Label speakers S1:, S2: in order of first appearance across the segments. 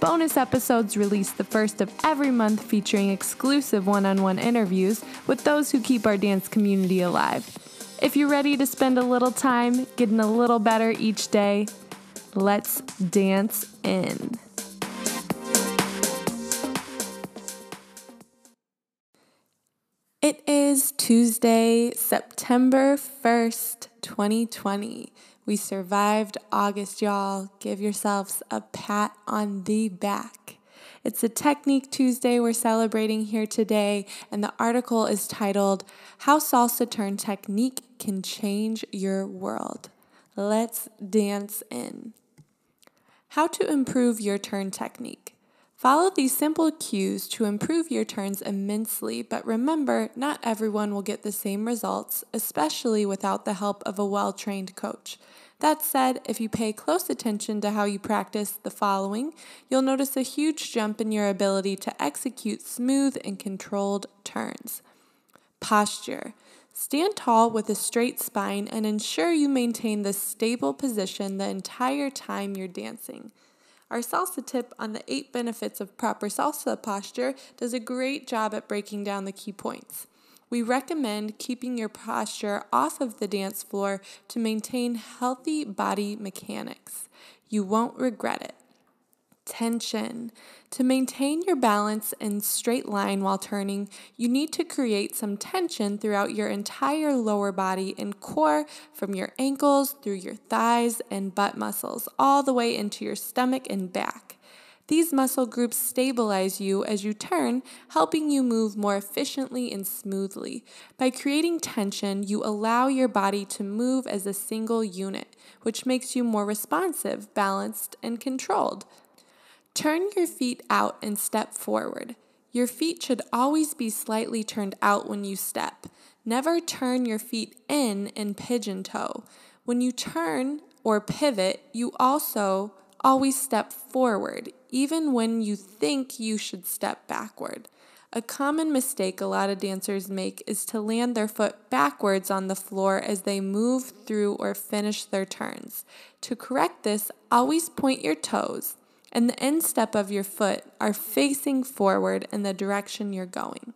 S1: Bonus episodes released the first of every month featuring exclusive one on one interviews with those who keep our dance community alive. If you're ready to spend a little time getting a little better each day, let's dance in. It is Tuesday, September 1st, 2020. We survived August, y'all. Give yourselves a pat on the back. It's a Technique Tuesday we're celebrating here today, and the article is titled How Salsa Turn Technique Can Change Your World. Let's dance in. How to improve your turn technique. Follow these simple cues to improve your turns immensely, but remember, not everyone will get the same results, especially without the help of a well trained coach. That said, if you pay close attention to how you practice the following, you'll notice a huge jump in your ability to execute smooth and controlled turns. Posture. Stand tall with a straight spine and ensure you maintain this stable position the entire time you're dancing. Our salsa tip on the eight benefits of proper salsa posture does a great job at breaking down the key points. We recommend keeping your posture off of the dance floor to maintain healthy body mechanics. You won't regret it. Tension. To maintain your balance and straight line while turning, you need to create some tension throughout your entire lower body and core from your ankles through your thighs and butt muscles, all the way into your stomach and back. These muscle groups stabilize you as you turn, helping you move more efficiently and smoothly. By creating tension, you allow your body to move as a single unit, which makes you more responsive, balanced, and controlled. Turn your feet out and step forward. Your feet should always be slightly turned out when you step. Never turn your feet in and pigeon toe. When you turn or pivot, you also always step forward, even when you think you should step backward. A common mistake a lot of dancers make is to land their foot backwards on the floor as they move through or finish their turns. To correct this, always point your toes and the instep of your foot are facing forward in the direction you're going.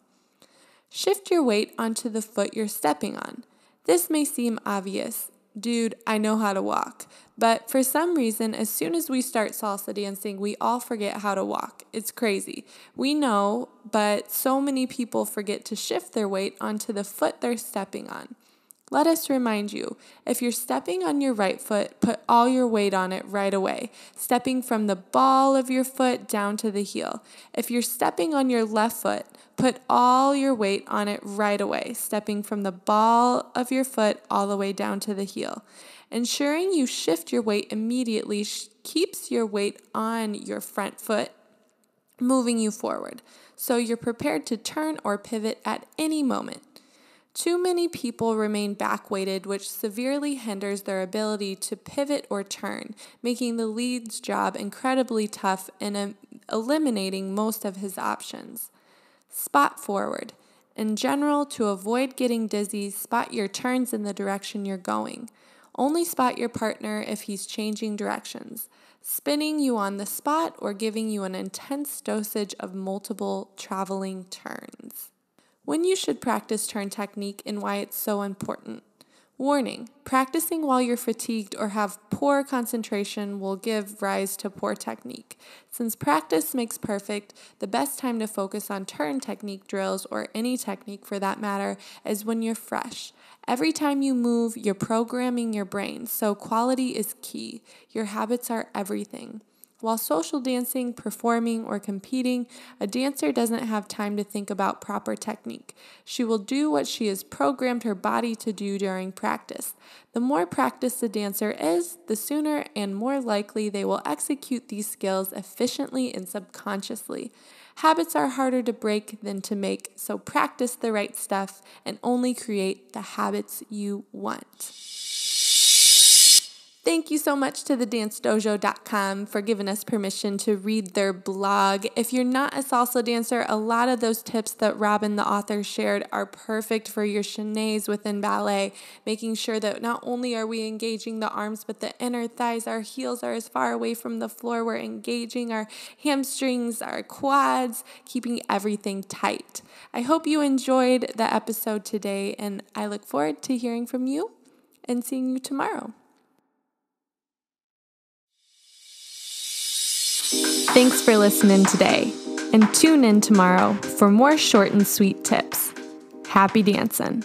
S1: Shift your weight onto the foot you're stepping on. This may seem obvious, dude, I know how to walk. But for some reason, as soon as we start salsa dancing, we all forget how to walk. It's crazy. We know, but so many people forget to shift their weight onto the foot they're stepping on. Let us remind you if you're stepping on your right foot, put all your weight on it right away, stepping from the ball of your foot down to the heel. If you're stepping on your left foot, put all your weight on it right away, stepping from the ball of your foot all the way down to the heel. Ensuring you shift your weight immediately keeps your weight on your front foot, moving you forward, so you're prepared to turn or pivot at any moment. Too many people remain back-weighted, which severely hinders their ability to pivot or turn, making the lead's job incredibly tough and eliminating most of his options. Spot forward. In general, to avoid getting dizzy, spot your turns in the direction you're going. Only spot your partner if he's changing directions, spinning you on the spot, or giving you an intense dosage of multiple traveling turns. When you should practice turn technique and why it's so important. Warning practicing while you're fatigued or have poor concentration will give rise to poor technique. Since practice makes perfect, the best time to focus on turn technique drills, or any technique for that matter, is when you're fresh. Every time you move, you're programming your brain, so quality is key. Your habits are everything. While social dancing, performing, or competing, a dancer doesn't have time to think about proper technique. She will do what she has programmed her body to do during practice. The more practiced the dancer is, the sooner and more likely they will execute these skills efficiently and subconsciously. Habits are harder to break than to make, so practice the right stuff and only create the habits you want. Thank you so much to thedancedojo.com for giving us permission to read their blog. If you're not a salsa dancer, a lot of those tips that Robin, the author, shared are perfect for your chaînés within ballet, making sure that not only are we engaging the arms, but the inner thighs, our heels are as far away from the floor. We're engaging our hamstrings, our quads, keeping everything tight. I hope you enjoyed the episode today, and I look forward to hearing from you and seeing you tomorrow. Thanks for listening today, and tune in tomorrow for more short and sweet tips. Happy dancing!